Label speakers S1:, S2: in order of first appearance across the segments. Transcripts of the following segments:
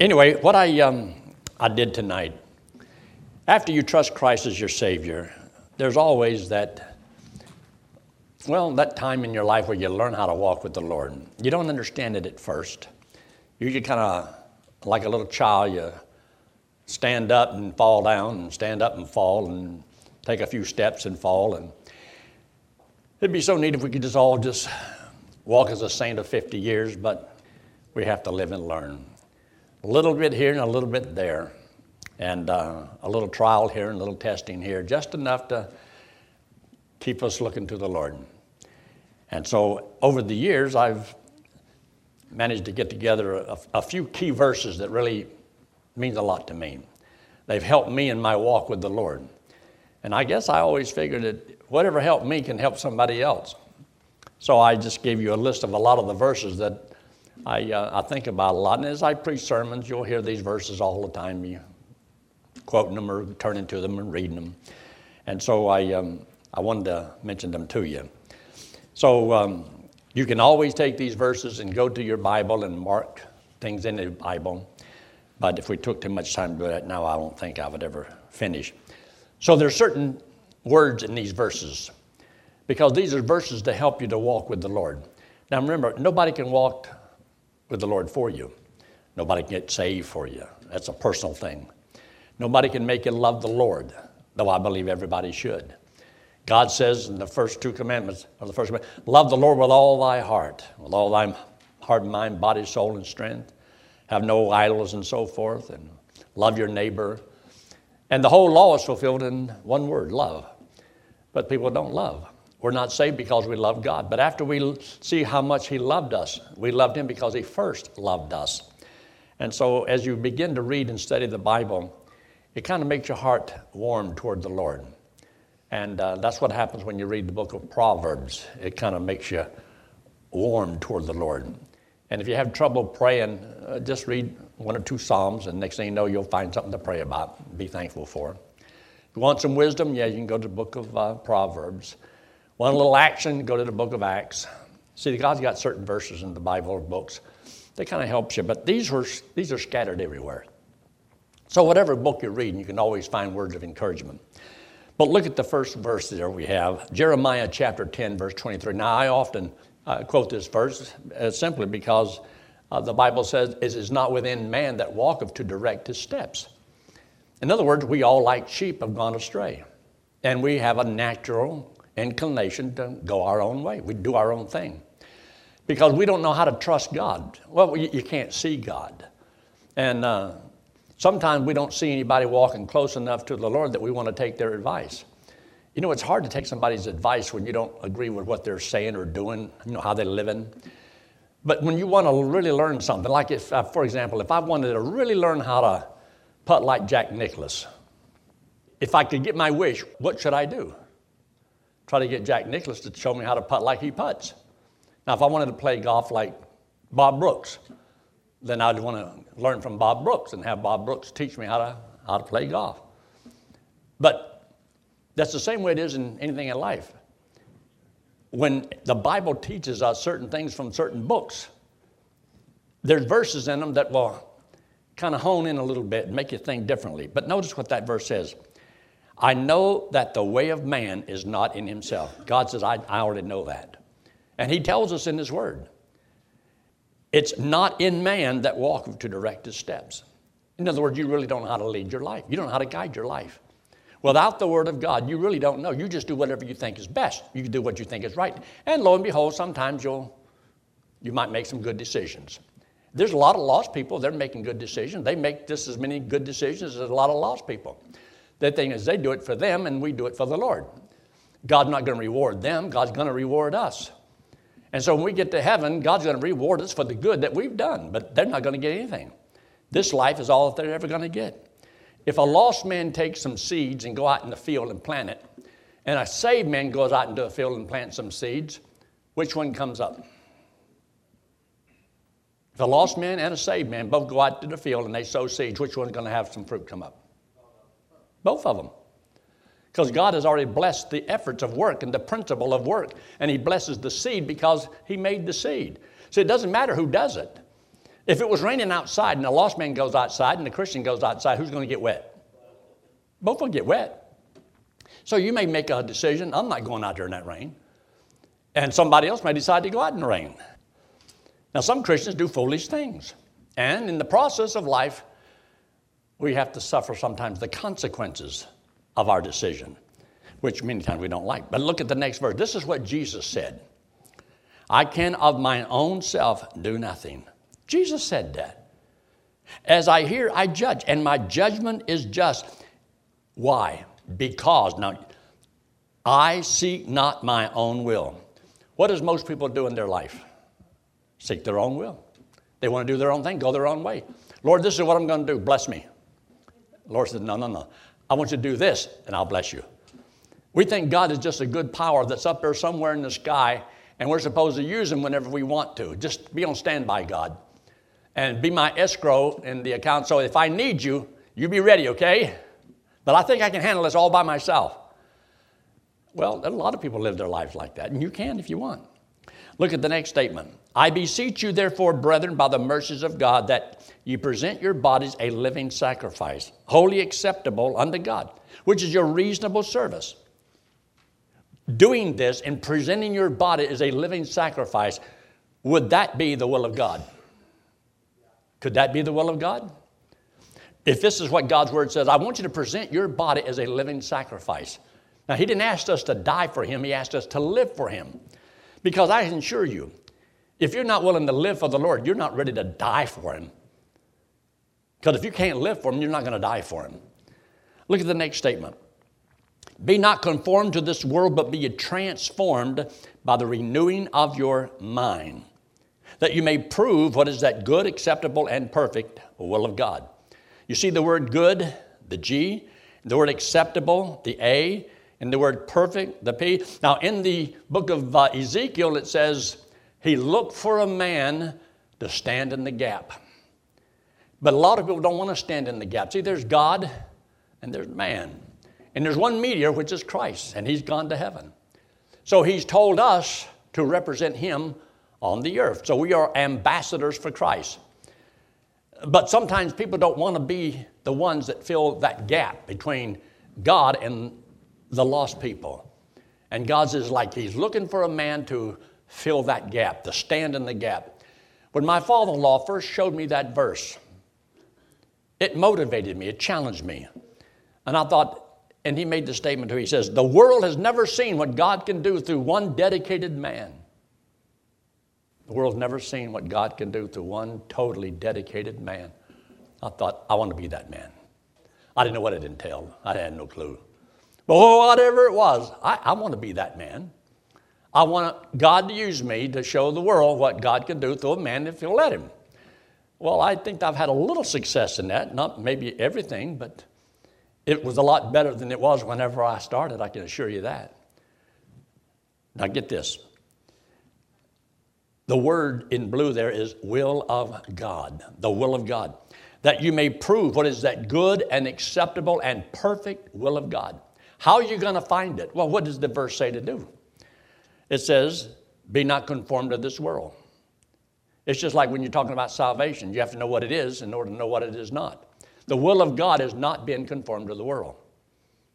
S1: Anyway, what I, um, I did tonight, after you trust Christ as your Savior, there's always that, well, that time in your life where you learn how to walk with the Lord. You don't understand it at first. You get kind of like a little child, you stand up and fall down, and stand up and fall, and take a few steps and fall. And it'd be so neat if we could just all just walk as a saint of 50 years, but we have to live and learn. A little bit here and a little bit there, and uh, a little trial here and a little testing here, just enough to keep us looking to the Lord. And so over the years, I've managed to get together a, a few key verses that really means a lot to me. They've helped me in my walk with the Lord. And I guess I always figured that whatever helped me can help somebody else. So I just gave you a list of a lot of the verses that I, uh, I think about a lot. And as I preach sermons, you'll hear these verses all the time. You quoting them or turning to them and reading them. And so I, um, I wanted to mention them to you. So um, you can always take these verses and go to your Bible and mark things in the Bible. But if we took too much time to do that now, I don't think I would ever finish. So there's certain words in these verses because these are verses to help you to walk with the Lord. Now remember, nobody can walk with the Lord for you. Nobody can get saved for you. That's a personal thing. Nobody can make you love the Lord, though I believe everybody should. God says in the first two commandments, or the first commandment, love the Lord with all thy heart, with all thy heart, mind, body, soul, and strength. Have no idols and so forth, and love your neighbor. And the whole law is fulfilled in one word love. But people don't love. We're not saved because we love God. But after we see how much He loved us, we loved Him because He first loved us. And so as you begin to read and study the Bible, it kind of makes your heart warm toward the Lord. And uh, that's what happens when you read the book of Proverbs. It kind of makes you warm toward the Lord. And if you have trouble praying, uh, just read one or two Psalms, and next thing you know, you'll find something to pray about, be thankful for. If you want some wisdom, yeah, you can go to the book of uh, Proverbs. Want a little action, go to the book of Acts. See, God's got certain verses in the Bible books. They kind of helps you, but these, were, these are scattered everywhere. So whatever book you're reading, you can always find words of encouragement. But look at the first verse there we have Jeremiah chapter 10, verse 23. Now, I often uh, quote this verse uh, simply because uh, the Bible says, It is not within man that walketh to direct his steps. In other words, we all, like sheep, have gone astray. And we have a natural inclination to go our own way. We do our own thing. Because we don't know how to trust God. Well, you, you can't see God. And uh, Sometimes we don't see anybody walking close enough to the Lord that we want to take their advice. You know, it's hard to take somebody's advice when you don't agree with what they're saying or doing, you know, how they're living. But when you want to really learn something, like if, uh, for example, if I wanted to really learn how to putt like Jack Nicklaus, if I could get my wish, what should I do? Try to get Jack Nicklaus to show me how to putt like he puts. Now, if I wanted to play golf like Bob Brooks, then I'd want to learn from Bob Brooks and have Bob Brooks teach me how to, how to play golf. But that's the same way it is in anything in life. When the Bible teaches us certain things from certain books, there's verses in them that will kind of hone in a little bit and make you think differently. But notice what that verse says. I know that the way of man is not in himself. God says, I, I already know that. And he tells us in his word. It's not in man that walketh to direct his steps. In other words, you really don't know how to lead your life. You don't know how to guide your life. Without the Word of God, you really don't know. You just do whatever you think is best. You do what you think is right. And lo and behold, sometimes you'll, you might make some good decisions. There's a lot of lost people, they're making good decisions. They make just as many good decisions as a lot of lost people. The thing is, they do it for them and we do it for the Lord. God's not going to reward them, God's going to reward us. And so when we get to heaven, God's going to reward us for the good that we've done, but they're not going to get anything. This life is all that they're ever going to get. If a lost man takes some seeds and go out in the field and plant it, and a saved man goes out into the field and plants some seeds, which one comes up? If a lost man and a saved man both go out to the field and they sow seeds, which one's going to have some fruit come up? Both of them. Because God has already blessed the efforts of work and the principle of work. And He blesses the seed because He made the seed. So it doesn't matter who does it. If it was raining outside and the lost man goes outside and the Christian goes outside, who's going to get wet? Both will get wet. So you may make a decision I'm not going out there in that rain. And somebody else may decide to go out in the rain. Now, some Christians do foolish things. And in the process of life, we have to suffer sometimes the consequences of our decision, which many times we don't like. But look at the next verse. This is what Jesus said I can of my own self do nothing. Jesus said that. As I hear, I judge, and my judgment is just. Why? Because, now, I seek not my own will. What does most people do in their life? Seek their own will. They want to do their own thing, go their own way. Lord, this is what I'm going to do. Bless me. Lord said, No, no, no. I want you to do this, and I'll bless you. We think God is just a good power that's up there somewhere in the sky, and we're supposed to use him whenever we want to. Just be on standby, God, and be my escrow in the account. So if I need you, you be ready, okay? But I think I can handle this all by myself. Well, a lot of people live their lives like that, and you can if you want. Look at the next statement. I beseech you, therefore, brethren, by the mercies of God, that you present your bodies a living sacrifice, wholly acceptable unto God, which is your reasonable service. Doing this and presenting your body as a living sacrifice, would that be the will of God? Could that be the will of God? If this is what God's word says, I want you to present your body as a living sacrifice. Now, He didn't ask us to die for Him, He asked us to live for Him. Because I assure you, if you're not willing to live for the Lord, you're not ready to die for Him. Because if you can't live for Him, you're not going to die for Him. Look at the next statement. Be not conformed to this world, but be transformed by the renewing of your mind, that you may prove what is that good, acceptable, and perfect will of God. You see the word good, the G, the word acceptable, the A, and the word perfect, the P. Now, in the book of uh, Ezekiel, it says, He looked for a man to stand in the gap. But a lot of people don't want to stand in the gap. See, there's God and there's man. And there's one mediator, which is Christ, and he's gone to heaven. So he's told us to represent him on the earth. So we are ambassadors for Christ. But sometimes people don't want to be the ones that fill that gap between God and the lost people. And God says, like, He's looking for a man to fill that gap, to stand in the gap. When my father in law first showed me that verse, it motivated me, it challenged me. And I thought, and he made the statement to me, he says, The world has never seen what God can do through one dedicated man. The world's never seen what God can do through one totally dedicated man. I thought, I want to be that man. I didn't know what it entailed, I had no clue. But oh, whatever it was, I, I want to be that man. I want God to use me to show the world what God can do through a man if He'll let Him. Well, I think I've had a little success in that, not maybe everything, but it was a lot better than it was whenever I started, I can assure you that. Now, get this. The word in blue there is will of God, the will of God, that you may prove what is that good and acceptable and perfect will of God. How are you going to find it? Well, what does the verse say to do? It says, Be not conformed to this world. It's just like when you're talking about salvation, you have to know what it is in order to know what it is not. The will of God has not been conformed to the world.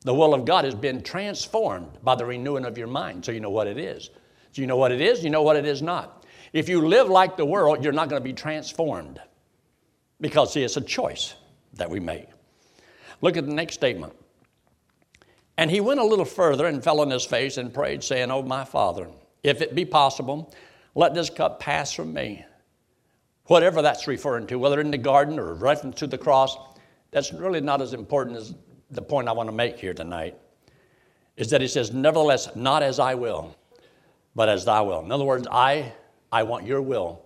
S1: The will of God has been transformed by the renewing of your mind so you know what it is. So you know what it is, you know what it is not. If you live like the world, you're not going to be transformed because, see, it's a choice that we make. Look at the next statement. And he went a little further and fell on his face and prayed, saying, Oh, my Father, if it be possible, let this cup pass from me. Whatever that's referring to, whether in the garden or reference to the cross, that's really not as important as the point I want to make here tonight. Is that he says, Nevertheless, not as I will, but as thy will. In other words, I, I want your will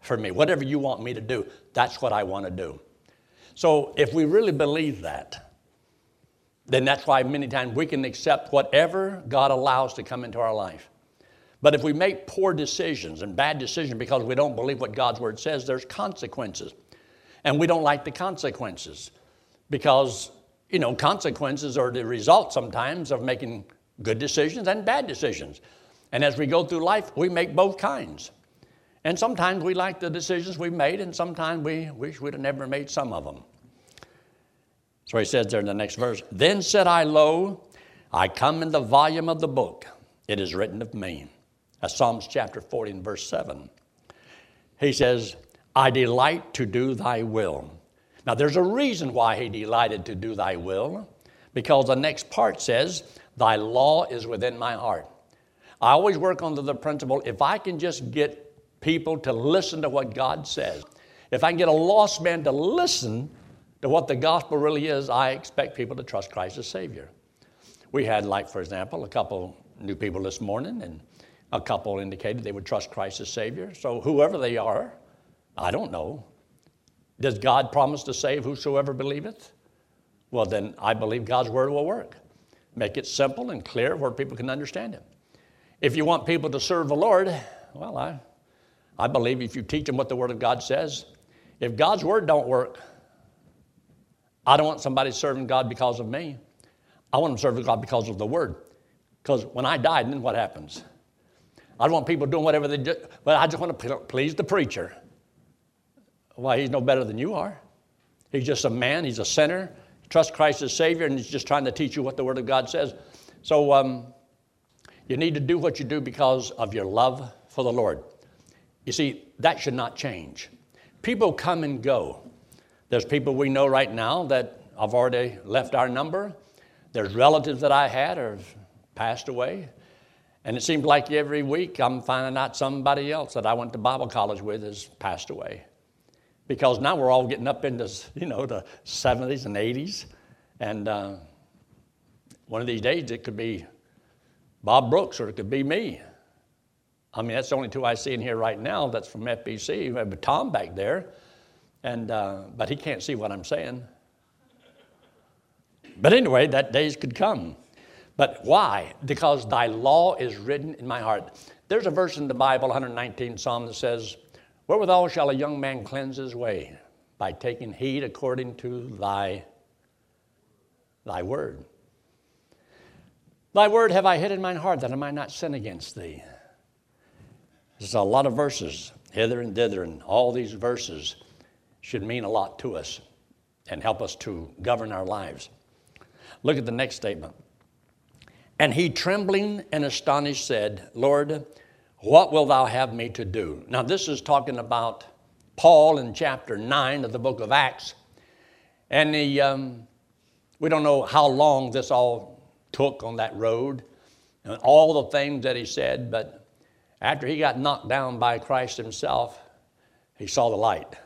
S1: for me. Whatever you want me to do, that's what I want to do. So if we really believe that, then that's why many times we can accept whatever God allows to come into our life. But if we make poor decisions and bad decisions because we don't believe what God's word says, there's consequences. And we don't like the consequences because, you know, consequences are the result sometimes of making good decisions and bad decisions. And as we go through life, we make both kinds. And sometimes we like the decisions we've made, and sometimes we wish we'd have never made some of them. So he says there in the next verse Then said I, Lo, I come in the volume of the book, it is written of me. That's Psalms chapter 40 and verse 7. He says, I delight to do thy will. Now, there's a reason why he delighted to do thy will, because the next part says, Thy law is within my heart. I always work under the principle if I can just get people to listen to what God says, if I can get a lost man to listen to what the gospel really is, I expect people to trust Christ as Savior. We had, like, for example, a couple new people this morning, and a couple indicated they would trust Christ as Savior. So, whoever they are, I don't know. Does God promise to save whosoever believeth? Well, then I believe God's word will work. Make it simple and clear where people can understand it. If you want people to serve the Lord, well, I, I believe if you teach them what the Word of God says, if God's Word don't work, I don't want somebody serving God because of me. I want them serving God because of the Word. Because when I die, then what happens? I don't want people doing whatever they do. Well, I just want to please the preacher. Why, he's no better than you are. He's just a man, he's a sinner. Trust Christ as Savior, and he's just trying to teach you what the Word of God says. So um, you need to do what you do because of your love for the Lord. You see, that should not change. People come and go. There's people we know right now that have already left our number. There's relatives that I had have passed away. And it seems like every week I'm finding out somebody else that I went to Bible college with has passed away. Because now we're all getting up into, you know, the 70s and 80s. And uh, one of these days it could be Bob Brooks or it could be me. I mean, that's the only two I see in here right now that's from FBC. We have Tom back there, and, uh, but he can't see what I'm saying. But anyway, that days could come. But why? Because thy law is written in my heart. There's a verse in the Bible, 119 Psalm, that says, Wherewithal shall a young man cleanse his way? By taking heed according to thy, thy word. Thy word have I hid in mine heart that I might not sin against thee. There's a lot of verses, hither and thither, and all these verses should mean a lot to us and help us to govern our lives. Look at the next statement. And he, trembling and astonished, said, Lord, what will thou have me to do? Now, this is talking about Paul in chapter 9 of the book of Acts. And he, um, we don't know how long this all took on that road and all the things that he said, but after he got knocked down by Christ himself, he saw the light.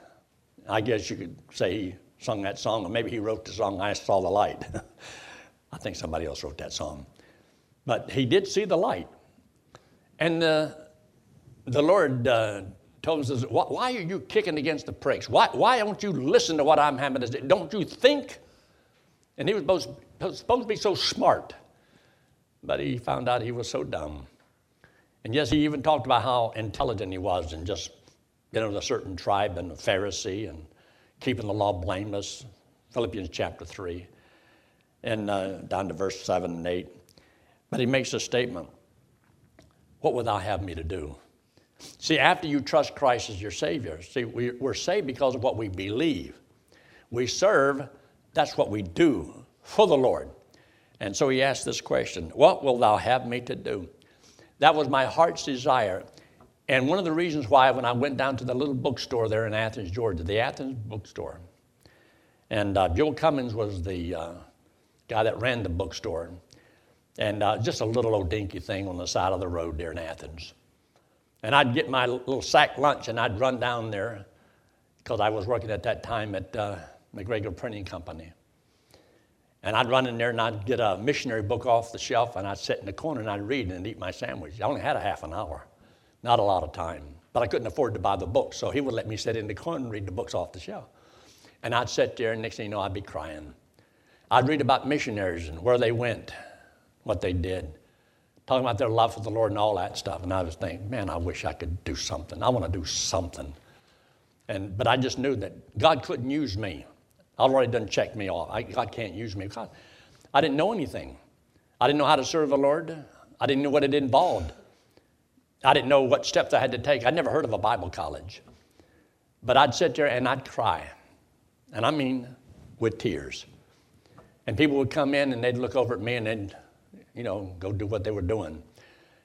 S1: I guess you could say he sung that song, or maybe he wrote the song, I Saw the Light. I think somebody else wrote that song. But he did see the light. And uh, the Lord uh, told us, Why are you kicking against the pricks? Why, why don't you listen to what I'm having to say? Don't you think? And he was supposed, supposed to be so smart, but he found out he was so dumb. And yes, he even talked about how intelligent he was and just being of a certain tribe and a Pharisee and keeping the law blameless. Philippians chapter 3, and uh, down to verse 7 and 8. But he makes a statement What would thou have me to do? See, after you trust Christ as your Savior, see, we, we're saved because of what we believe. We serve, that's what we do for the Lord. And so he asked this question What will thou have me to do? That was my heart's desire. And one of the reasons why, when I went down to the little bookstore there in Athens, Georgia, the Athens bookstore, and uh, Joe Cummins was the uh, guy that ran the bookstore, and uh, just a little old dinky thing on the side of the road there in Athens. And I'd get my little sack lunch and I'd run down there because I was working at that time at uh, McGregor Printing Company. And I'd run in there and I'd get a missionary book off the shelf and I'd sit in the corner and I'd read and eat my sandwich. I only had a half an hour, not a lot of time. But I couldn't afford to buy the books, so he would let me sit in the corner and read the books off the shelf. And I'd sit there, and next thing you know, I'd be crying. I'd read about missionaries and where they went, what they did, talking about their love for the Lord and all that stuff. And I was thinking, man, I wish I could do something. I want to do something. And, but I just knew that God couldn't use me. i Already done checked me off. I, God can't use me. God, I didn't know anything. I didn't know how to serve the Lord. I didn't know what it involved. I didn't know what steps I had to take. I'd never heard of a Bible college. But I'd sit there and I'd cry. And I mean with tears. And people would come in and they'd look over at me and they'd, you know, go do what they were doing. And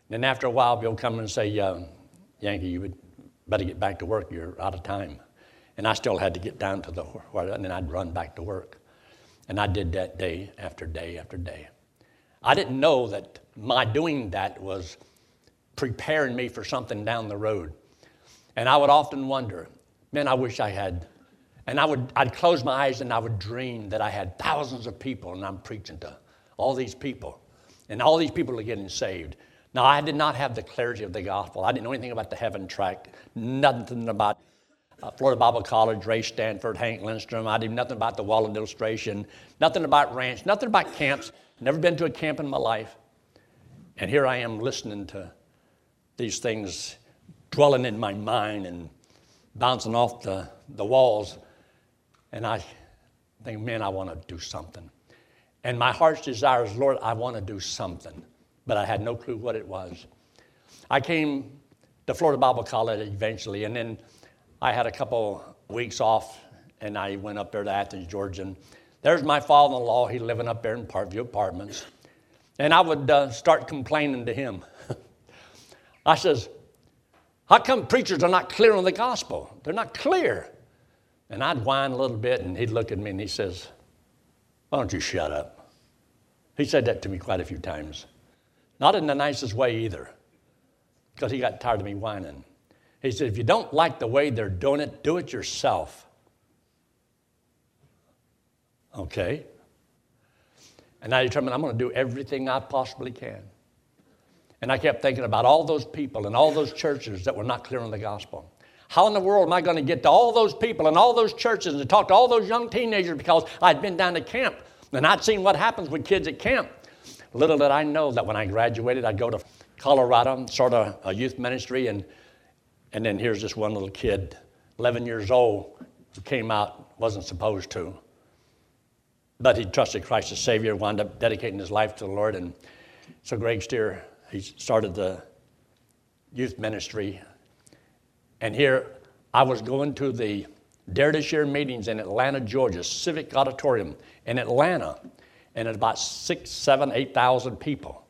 S1: then after a while, they'll come and say, uh, Yankee, you would better get back to work. You're out of time. And I still had to get down to the, and then I'd run back to work. And I did that day after day after day. I didn't know that my doing that was preparing me for something down the road. And I would often wonder, man, I wish I had. And I would, I'd close my eyes and I would dream that I had thousands of people and I'm preaching to all these people. And all these people are getting saved. Now, I did not have the clarity of the gospel. I didn't know anything about the heaven track, nothing about uh, Florida Bible College, Ray Stanford, Hank Lindstrom. I did nothing about the wallet illustration, nothing about ranch, nothing about camps. Never been to a camp in my life. And here I am listening to these things dwelling in my mind and bouncing off the, the walls. And I think, man, I want to do something. And my heart's desire is, Lord, I want to do something. But I had no clue what it was. I came to Florida Bible College eventually, and then I had a couple weeks off, and I went up there to Athens, Georgia. And there's my father in law. He's living up there in Parkview Apartments. And I would uh, start complaining to him. I says, How come preachers are not clear on the gospel? They're not clear. And I'd whine a little bit, and he'd look at me and he says, Why don't you shut up? He said that to me quite a few times. Not in the nicest way either, because he got tired of me whining. He said, If you don't like the way they're doing it, do it yourself. Okay. And I determined I'm going to do everything I possibly can. And I kept thinking about all those people and all those churches that were not clear on the gospel. How in the world am I going to get to all those people and all those churches and talk to all those young teenagers because I'd been down to camp and I'd seen what happens with kids at camp. Little did I know that when I graduated, I'd go to Colorado, and start a, a youth ministry, and, and then here's this one little kid, 11 years old, who came out, wasn't supposed to. But he trusted Christ as Savior, wound up dedicating his life to the Lord. And so Greg Stier he started the youth ministry. And here I was going to the Dare to Share meetings in Atlanta, Georgia, Civic Auditorium in Atlanta, and at about six, seven, eight thousand people.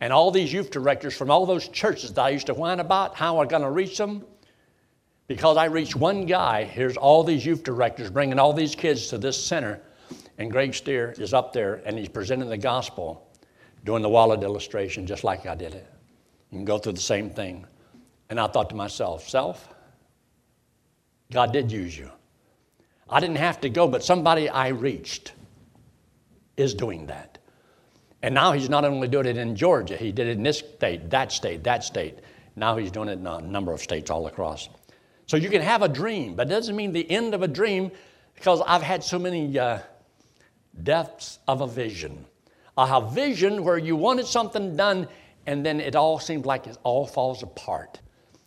S1: And all these youth directors from all those churches that I used to whine about, how I'm going to reach them? Because I reached one guy, here's all these youth directors bringing all these kids to this center, and Greg Stier is up there and he's presenting the gospel doing the wallet illustration just like I did it. You can go through the same thing. And I thought to myself, self, God did use you. I didn't have to go, but somebody I reached is doing that. And now he's not only doing it in Georgia, he did it in this state, that state, that state. Now he's doing it in a number of states all across. So you can have a dream, but it doesn't mean the end of a dream because I've had so many uh, depths of a vision a vision where you wanted something done and then it all seems like it all falls apart,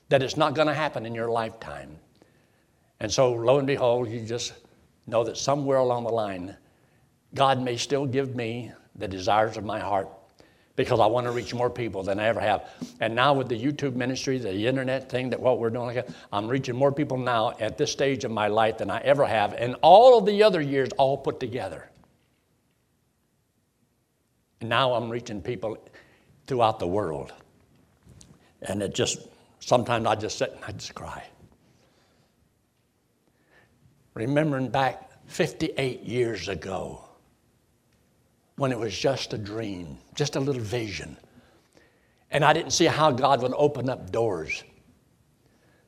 S1: that it's not going to happen in your lifetime. And so, lo and behold, you just know that somewhere along the line, God may still give me the desires of my heart because I want to reach more people than I ever have. And now with the YouTube ministry, the internet thing, that what we're doing, I'm reaching more people now at this stage of my life than I ever have, and all of the other years all put together. Now I'm reaching people throughout the world. And it just, sometimes I just sit and I just cry. Remembering back 58 years ago when it was just a dream, just a little vision. And I didn't see how God would open up doors.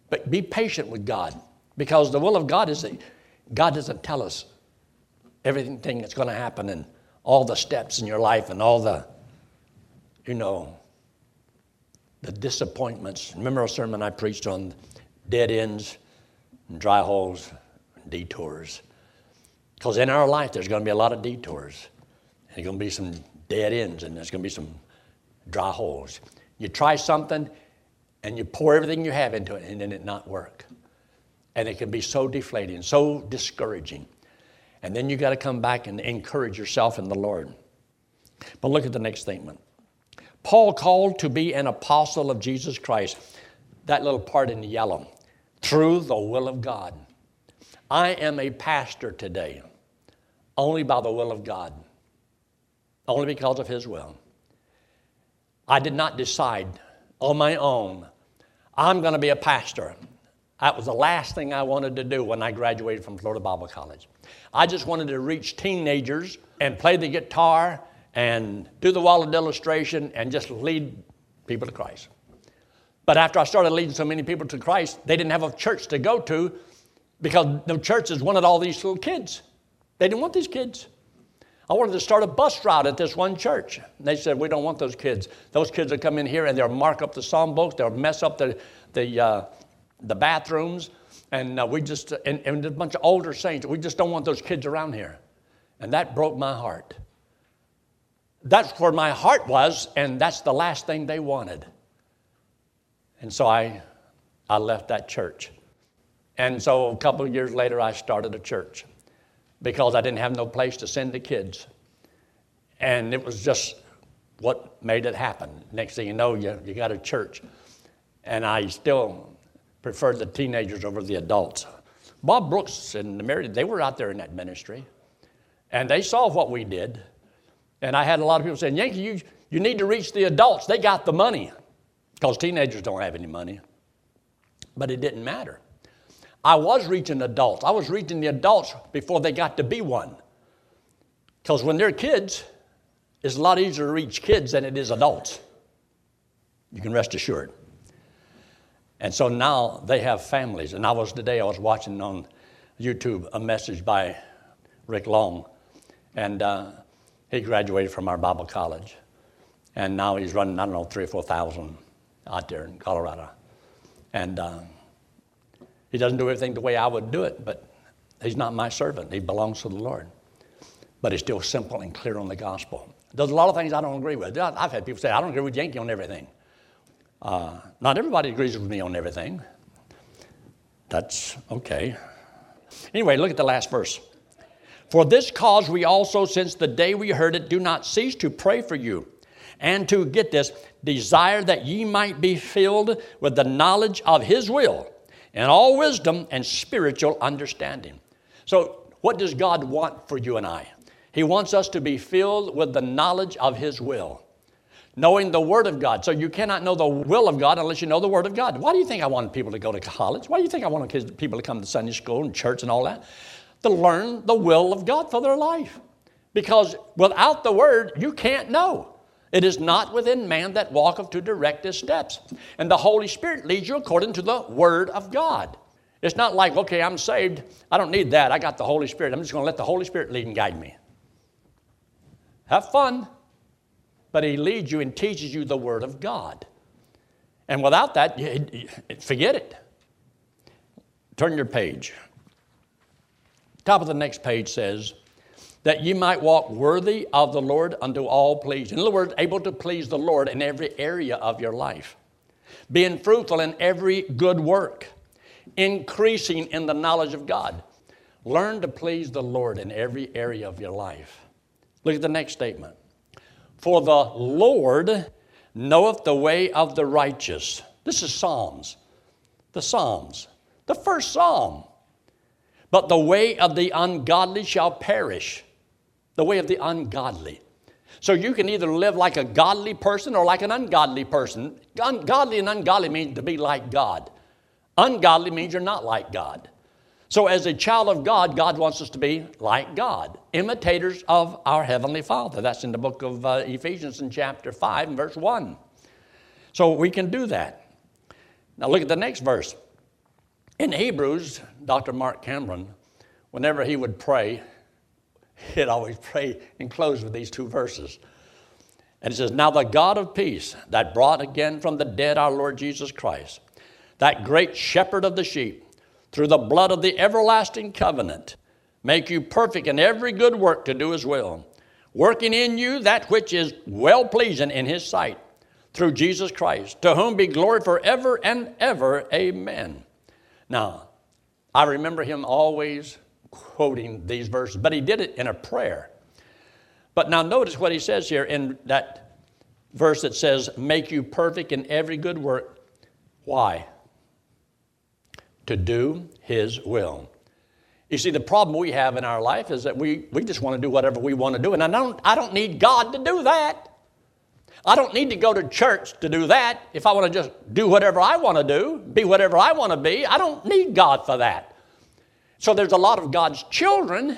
S1: But be patient with God because the will of God is that God doesn't tell us everything that's going to happen and all the steps in your life and all the, you know, the disappointments. Remember a sermon I preached on dead ends and dry holes and detours. Because in our life, there's going to be a lot of detours. There's going to be some dead ends and there's going to be some dry holes. You try something and you pour everything you have into it and then it not work. And it can be so deflating, so discouraging. And then you got to come back and encourage yourself in the Lord. But look at the next statement. Paul called to be an apostle of Jesus Christ. That little part in yellow. Through the will of God. I am a pastor today only by the will of God, only because of His will. I did not decide on my own, I'm going to be a pastor. That was the last thing I wanted to do when I graduated from Florida Bible College. I just wanted to reach teenagers and play the guitar and do the wallet illustration and just lead people to Christ. But after I started leading so many people to Christ, they didn't have a church to go to because the churches wanted all these little kids. They didn't want these kids. I wanted to start a bus route at this one church. And they said, We don't want those kids. Those kids will come in here and they'll mark up the psalm books, they'll mess up the, the, uh, the bathrooms, and uh, we just, and, and a bunch of older saints, we just don't want those kids around here. And that broke my heart. That's where my heart was, and that's the last thing they wanted. And so I, I left that church. And so a couple of years later, I started a church because I didn't have no place to send the kids. And it was just what made it happen. Next thing you know, you, you got a church. And I still preferred the teenagers over the adults. Bob Brooks and Mary, they were out there in that ministry. And they saw what we did. And I had a lot of people saying, Yankee, you, you need to reach the adults. They got the money because teenagers don't have any money. But it didn't matter. I was reaching adults. I was reaching the adults before they got to be one. Because when they're kids, it's a lot easier to reach kids than it is adults. You can rest assured. And so now they have families. And I was today, I was watching on YouTube a message by Rick Long. And uh, he graduated from our Bible college. And now he's running, I don't know, three or 4,000 out there in Colorado. And uh, he doesn't do everything the way I would do it, but he's not my servant. He belongs to the Lord. But he's still simple and clear on the gospel. Does a lot of things I don't agree with. I've had people say, I don't agree with Yankee on everything. Uh, not everybody agrees with me on everything. That's okay. Anyway, look at the last verse. For this cause we also, since the day we heard it, do not cease to pray for you and to get this desire that ye might be filled with the knowledge of his will and all wisdom and spiritual understanding. So, what does God want for you and I? He wants us to be filled with the knowledge of his will knowing the Word of God. So you cannot know the will of God unless you know the Word of God. Why do you think I want people to go to college? Why do you think I want people to come to Sunday school and church and all that? To learn the will of God for their life. Because without the Word, you can't know. It is not within man that walketh to direct his steps. And the Holy Spirit leads you according to the Word of God. It's not like, okay, I'm saved. I don't need that. I got the Holy Spirit. I'm just going to let the Holy Spirit lead and guide me. Have fun. But He leads you and teaches you the Word of God. And without that, forget it. Turn your page. Top of the next page says, that ye might walk worthy of the Lord unto all pleasing. In other words, able to please the Lord in every area of your life, being fruitful in every good work, increasing in the knowledge of God. Learn to please the Lord in every area of your life. Look at the next statement. For the Lord knoweth the way of the righteous. This is Psalms. The Psalms. The first Psalm. But the way of the ungodly shall perish the way of the ungodly. So you can either live like a godly person or like an ungodly person. Godly and ungodly mean to be like God. Ungodly means you're not like God. So, as a child of God, God wants us to be like God, imitators of our Heavenly Father. That's in the book of uh, Ephesians in chapter 5 and verse 1. So, we can do that. Now, look at the next verse. In Hebrews, Dr. Mark Cameron, whenever he would pray, he'd always pray and close with these two verses. And it says, Now the God of peace that brought again from the dead our Lord Jesus Christ, that great shepherd of the sheep, through the blood of the everlasting covenant, make you perfect in every good work to do his will, working in you that which is well pleasing in his sight, through Jesus Christ, to whom be glory forever and ever. Amen. Now, I remember him always quoting these verses, but he did it in a prayer. But now notice what he says here in that verse that says, Make you perfect in every good work. Why? To do His will. You see, the problem we have in our life is that we, we just want to do whatever we want to do. And I don't, I don't need God to do that. I don't need to go to church to do that. If I want to just do whatever I want to do, be whatever I want to be, I don't need God for that. So there's a lot of God's children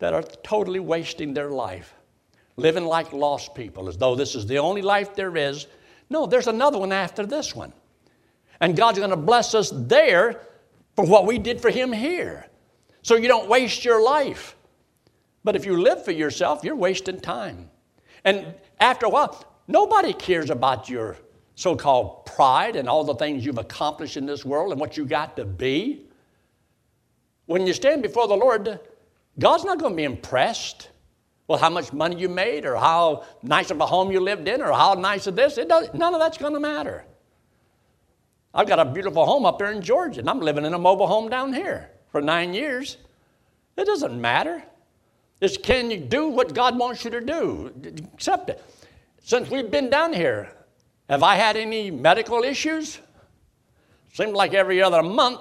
S1: that are totally wasting their life, living like lost people, as though this is the only life there is. No, there's another one after this one. And God's going to bless us there for what we did for Him here. So you don't waste your life. But if you live for yourself, you're wasting time. And after a while, nobody cares about your so called pride and all the things you've accomplished in this world and what you got to be. When you stand before the Lord, God's not going to be impressed with how much money you made or how nice of a home you lived in or how nice of this. It does, none of that's going to matter. I've got a beautiful home up there in Georgia, and I'm living in a mobile home down here for nine years. It doesn't matter. It's can you do what God wants you to do? Accept it. Since we've been down here, have I had any medical issues? Seemed like every other month.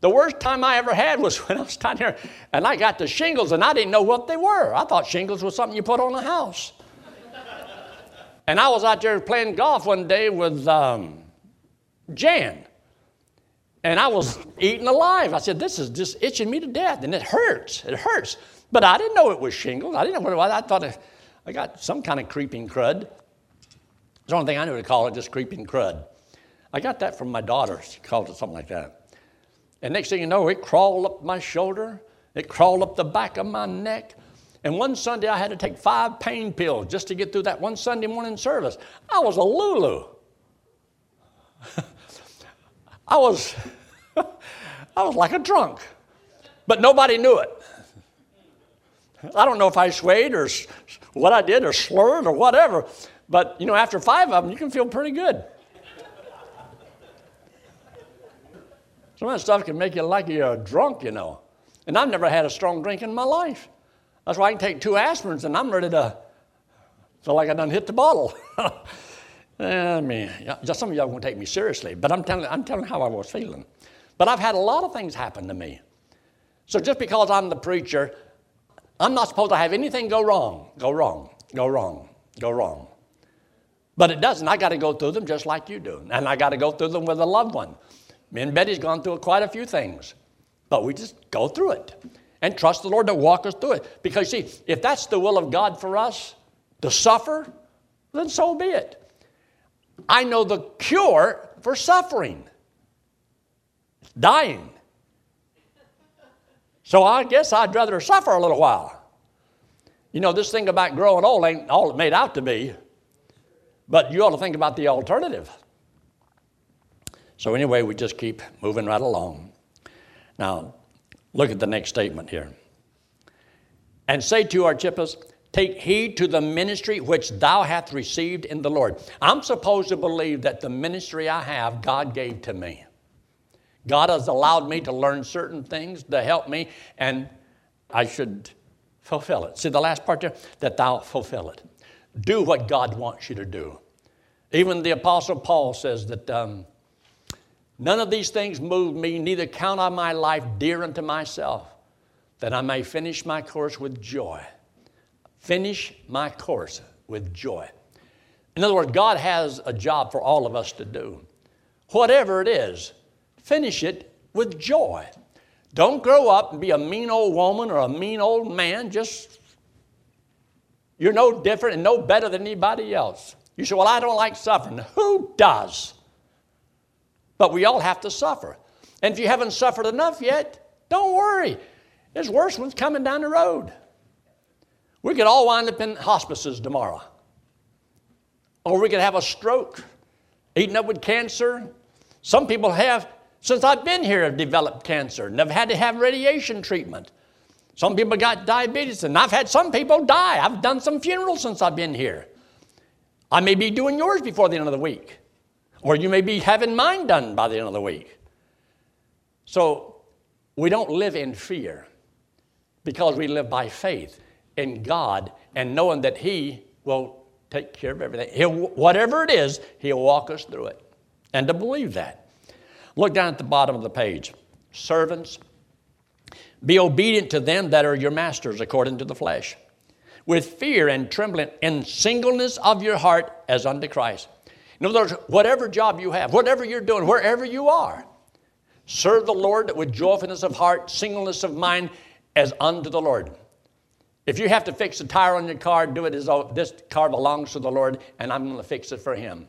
S1: The worst time I ever had was when I was down here and I got the shingles and I didn't know what they were. I thought shingles was something you put on a house. and I was out there playing golf one day with um, Jan. And I was eating alive. I said, This is just itching me to death. And it hurts. It hurts. But I didn't know it was shingles. I didn't know what. I thought I got some kind of creeping crud. It's the only thing I knew to call it, just creeping crud. I got that from my daughter. She called it something like that. And next thing you know, it crawled up my shoulder, it crawled up the back of my neck. And one Sunday, I had to take five pain pills just to get through that one Sunday morning service. I was a Lulu. I was, I was like a drunk, but nobody knew it. I don't know if I swayed or what I did or slurred or whatever, but you know, after five of them, you can feel pretty good. Some of that stuff can make you like you're drunk, you know. And I've never had a strong drink in my life. That's why I can take two aspirins and I'm ready to feel like I done hit the bottle. Eh, I mean, just some of y'all won't take me seriously, but I'm telling, I'm telling how I was feeling. But I've had a lot of things happen to me. So just because I'm the preacher, I'm not supposed to have anything go wrong, go wrong, go wrong, go wrong. But it doesn't. I got to go through them just like you do. And I got to go through them with a loved one. Me and Betty's gone through quite a few things, but we just go through it and trust the Lord to walk us through it. Because, see, if that's the will of God for us to suffer, then so be it. I know the cure for suffering dying. So I guess I'd rather suffer a little while. You know, this thing about growing old ain't all it made out to be, but you ought to think about the alternative. So, anyway, we just keep moving right along. Now, look at the next statement here. And say to Archippus, Take heed to the ministry which thou hast received in the Lord. I'm supposed to believe that the ministry I have, God gave to me. God has allowed me to learn certain things to help me, and I should fulfill it. See the last part there? That thou fulfill it. Do what God wants you to do. Even the Apostle Paul says that um, None of these things move me, neither count I my life dear unto myself, that I may finish my course with joy. Finish my course with joy. In other words, God has a job for all of us to do. Whatever it is, finish it with joy. Don't grow up and be a mean old woman or a mean old man. Just, you're no different and no better than anybody else. You say, Well, I don't like suffering. Who does? But we all have to suffer. And if you haven't suffered enough yet, don't worry. There's worse ones coming down the road. We could all wind up in hospices tomorrow. Or we could have a stroke, eaten up with cancer. Some people have, since I've been here, have developed cancer and have had to have radiation treatment. Some people got diabetes, and I've had some people die. I've done some funerals since I've been here. I may be doing yours before the end of the week. Or you may be having mine done by the end of the week. So we don't live in fear because we live by faith in God and knowing that He will take care of everything. He'll, whatever it is, He'll walk us through it. And to believe that. Look down at the bottom of the page. Servants, be obedient to them that are your masters according to the flesh, with fear and trembling, in singleness of your heart as unto Christ. In other words, whatever job you have, whatever you're doing, wherever you are, serve the Lord with joyfulness of heart, singleness of mind, as unto the Lord. If you have to fix a tire on your car, do it as though this car belongs to the Lord and I'm going to fix it for Him.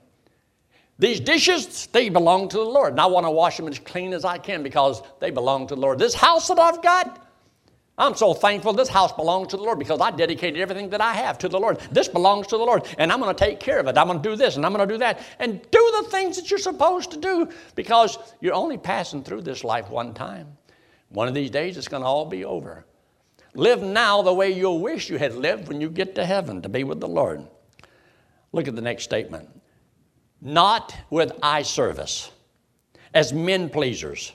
S1: These dishes, they belong to the Lord. And I want to wash them as clean as I can because they belong to the Lord. This house that I've got, I'm so thankful this house belongs to the Lord because I dedicated everything that I have to the Lord. This belongs to the Lord, and I'm going to take care of it. I'm going to do this and I'm going to do that. And do the things that you're supposed to do because you're only passing through this life one time. One of these days, it's going to all be over. Live now the way you'll wish you had lived when you get to heaven to be with the Lord. Look at the next statement not with eye service, as men pleasers.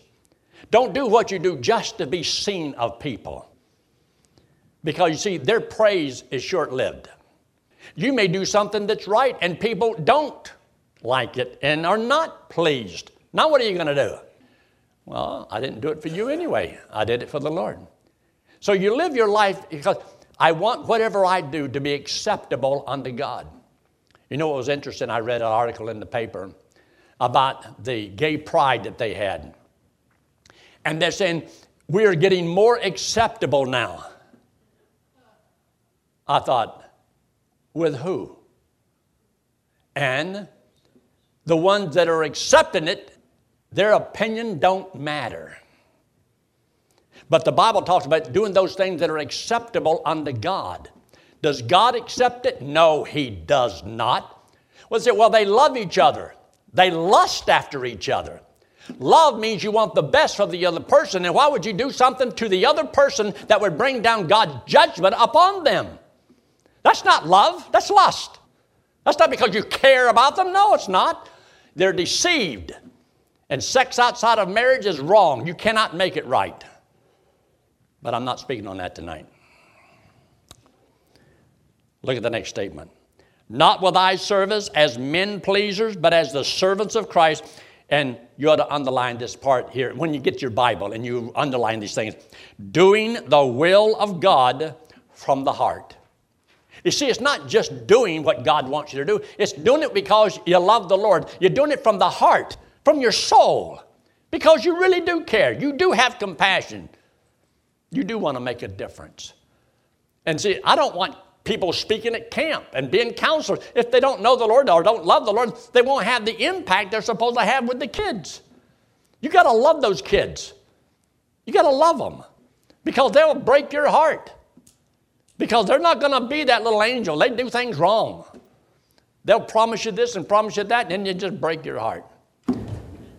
S1: Don't do what you do just to be seen of people. Because you see, their praise is short lived. You may do something that's right and people don't like it and are not pleased. Now, what are you going to do? Well, I didn't do it for you anyway. I did it for the Lord. So you live your life because I want whatever I do to be acceptable unto God. You know what was interesting? I read an article in the paper about the gay pride that they had. And they're saying, we are getting more acceptable now. I thought, with who? And the ones that are accepting it, their opinion don't matter. But the Bible talks about doing those things that are acceptable unto God. Does God accept it? No, He does not. What's it? Well, they love each other, they lust after each other. Love means you want the best for the other person, and why would you do something to the other person that would bring down God's judgment upon them? That's not love, that's lust. That's not because you care about them. No, it's not. They're deceived. And sex outside of marriage is wrong. You cannot make it right. But I'm not speaking on that tonight. Look at the next statement. Not with eye service as men pleasers, but as the servants of Christ. And you ought to underline this part here when you get your Bible and you underline these things. Doing the will of God from the heart. You see, it's not just doing what God wants you to do, it's doing it because you love the Lord. You're doing it from the heart, from your soul, because you really do care. You do have compassion. You do want to make a difference. And see, I don't want people speaking at camp and being counselors. If they don't know the Lord or don't love the Lord, they won't have the impact they're supposed to have with the kids. You got to love those kids. You got to love them because they'll break your heart. Because they're not going to be that little angel. They do things wrong. They'll promise you this and promise you that, and then you just break your heart.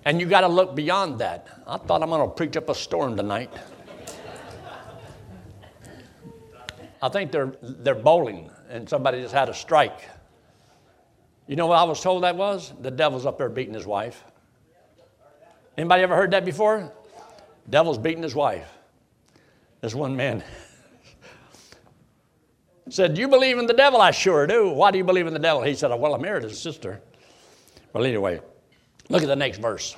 S1: And you got to look beyond that. I thought I'm going to preach up a storm tonight. I think they're, they're bowling and somebody just had a strike. You know what I was told that was? The devil's up there beating his wife. Anybody ever heard that before? Devil's beating his wife. This one man said, you believe in the devil? I sure do. Why do you believe in the devil? He said, Well, I married his sister. Well, anyway, look at the next verse.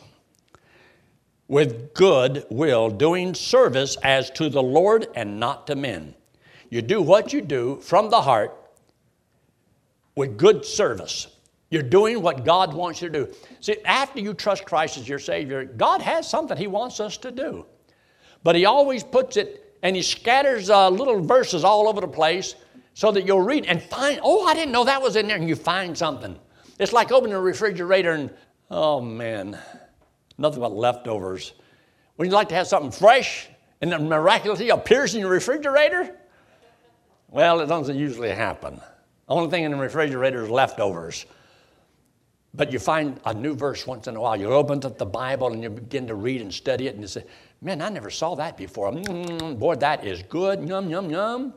S1: With good will, doing service as to the Lord and not to men you do what you do from the heart with good service. You're doing what God wants you to do. See, after you trust Christ as your Savior, God has something He wants us to do. But He always puts it, and He scatters uh, little verses all over the place so that you'll read and find, oh, I didn't know that was in there, and you find something. It's like opening a refrigerator and, oh man, nothing but leftovers. Would you like to have something fresh and miraculously appears in your refrigerator? Well, it doesn't usually happen. The only thing in the refrigerator is leftovers. But you find a new verse once in a while. You open up the Bible and you begin to read and study it, and you say, Man, I never saw that before. Mm, boy, that is good. Yum, yum, yum.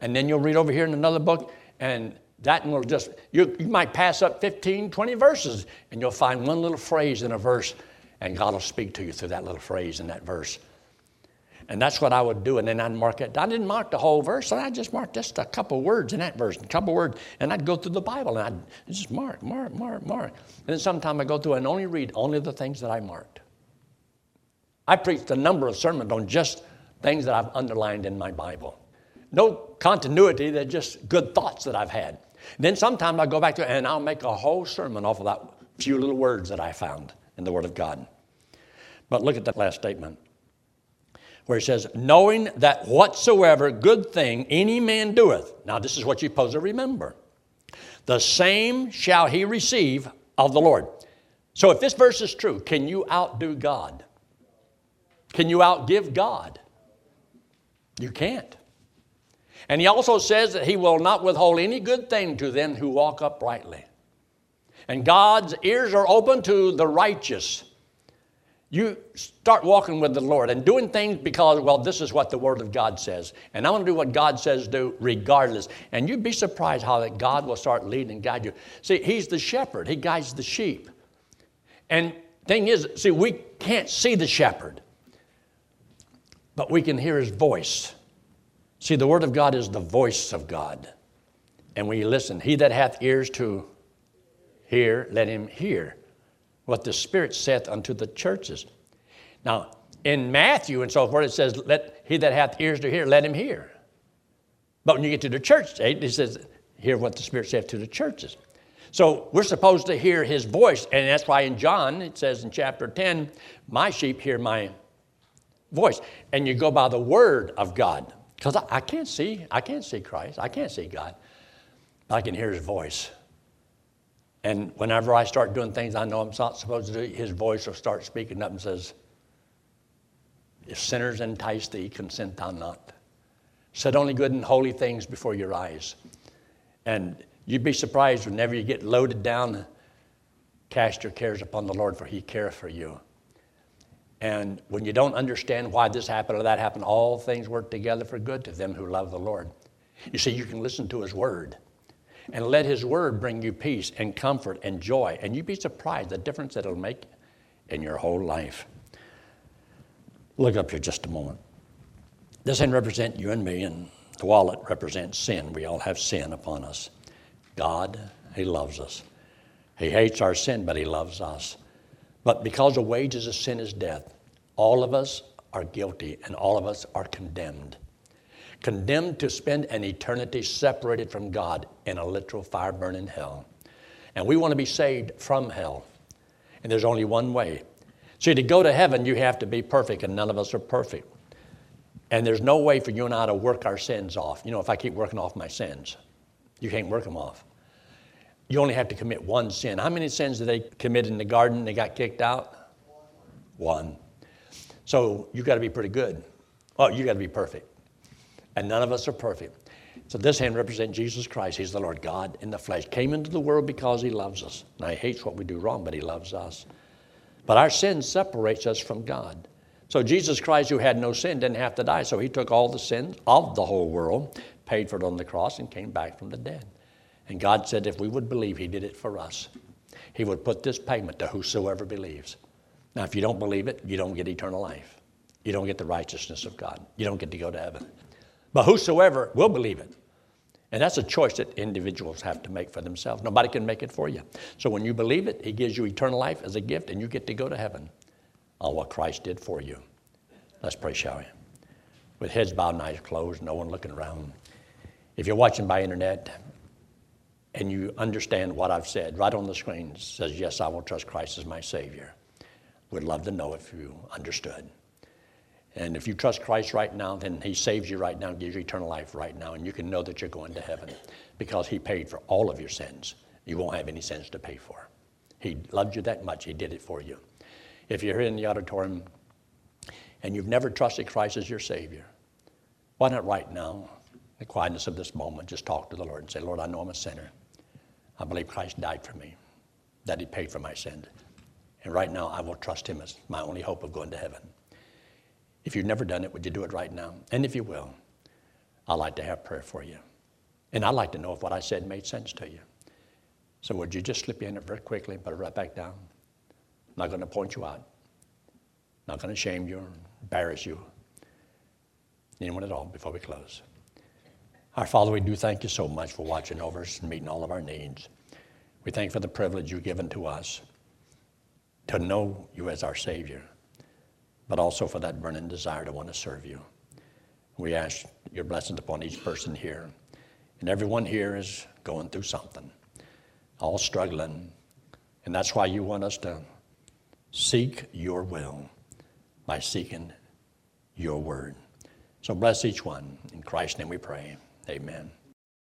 S1: And then you'll read over here in another book, and that will just, you, you might pass up 15, 20 verses, and you'll find one little phrase in a verse, and God will speak to you through that little phrase in that verse. And that's what I would do. And then I'd mark it. I didn't mark the whole verse. I just marked just a couple words in that verse, a couple words. And I'd go through the Bible and I'd just mark, mark, mark, mark. And then sometime I go through and only read only the things that I marked. I preached a number of sermons on just things that I've underlined in my Bible. No continuity, they're just good thoughts that I've had. Then sometimes I go back to it and I'll make a whole sermon off of that few little words that I found in the Word of God. But look at that last statement where he says, knowing that whatsoever good thing any man doeth, now this is what you're supposed to remember, the same shall he receive of the Lord. So if this verse is true, can you outdo God? Can you outgive God? You can't. And he also says that he will not withhold any good thing to them who walk uprightly. And God's ears are open to the righteous. You start walking with the Lord and doing things because, well, this is what the Word of God says. And I'm going to do what God says do regardless. And you'd be surprised how that God will start leading and guide you. See, He's the shepherd, He guides the sheep. And thing is, see, we can't see the shepherd, but we can hear His voice. See, the Word of God is the voice of God. And we listen. He that hath ears to hear, let him hear what the Spirit saith unto the churches. Now, in Matthew and so forth, it says, Let he that hath ears to hear, let him hear. But when you get to the church state, it says, Hear what the Spirit saith to the churches. So we're supposed to hear his voice. And that's why in John, it says in chapter 10, My sheep hear my voice. And you go by the word of God. Because I, I, can't see, I can't see Christ. I can't see God. But I can hear his voice. And whenever I start doing things I know I'm not supposed to do, his voice will start speaking up and says, If sinners entice thee, consent thou not. Set only good and holy things before your eyes. And you'd be surprised whenever you get loaded down, cast your cares upon the Lord, for he careth for you. And when you don't understand why this happened or that happened, all things work together for good to them who love the Lord. You see, you can listen to His Word and let His Word bring you peace and comfort and joy. And you'd be surprised the difference that it'll make in your whole life. Look up here just a moment. This hand represent you and me, and the wallet represents sin. We all have sin upon us. God, He loves us. He hates our sin, but He loves us. But because the wages of sin is death, all of us are guilty and all of us are condemned. Condemned to spend an eternity separated from God in a literal fire burning hell. And we want to be saved from hell. And there's only one way. See, to go to heaven, you have to be perfect, and none of us are perfect. And there's no way for you and I to work our sins off. You know, if I keep working off my sins, you can't work them off you only have to commit one sin. How many sins did they commit in the garden? They got kicked out? One. So you got to be pretty good. Well, you got to be perfect. And none of us are perfect. So this hand represents Jesus Christ. He's the Lord God in the flesh. Came into the world because he loves us. Now he hates what we do wrong, but he loves us. But our sin separates us from God. So Jesus Christ, who had no sin, didn't have to die. So he took all the sins of the whole world, paid for it on the cross, and came back from the dead. And God said if we would believe, He did it for us. He would put this payment to whosoever believes. Now, if you don't believe it, you don't get eternal life. You don't get the righteousness of God. You don't get to go to heaven. But whosoever will believe it. And that's a choice that individuals have to make for themselves. Nobody can make it for you. So when you believe it, He gives you eternal life as a gift, and you get to go to heaven on what Christ did for you. Let's pray, shall we? With heads bowed and eyes closed, no one looking around. If you're watching by internet, and you understand what I've said, right on the screen says, Yes, I will trust Christ as my Savior. Would love to know if you understood. And if you trust Christ right now, then He saves you right now, gives you eternal life right now, and you can know that you're going to heaven because He paid for all of your sins. You won't have any sins to pay for. He loved you that much, He did it for you. If you're here in the auditorium and you've never trusted Christ as your Savior, why not right now, in the quietness of this moment, just talk to the Lord and say, Lord, I know I'm a sinner. I believe Christ died for me, that He paid for my sins. And right now, I will trust Him as my only hope of going to heaven. If you've never done it, would you do it right now? And if you will, I'd like to have prayer for you. And I'd like to know if what I said made sense to you. So would you just slip in it very quickly and put it right back down? I'm not going to point you out. I'm not going to shame you or embarrass you. Anyone at all before we close? Our Father, we do thank you so much for watching over us and meeting all of our needs. We thank you for the privilege you've given to us to know you as our Savior, but also for that burning desire to want to serve you. We ask your blessings upon each person here. And everyone here is going through something, all struggling. And that's why you want us to seek your will by seeking your word. So bless each one. In Christ's name we pray. Amen.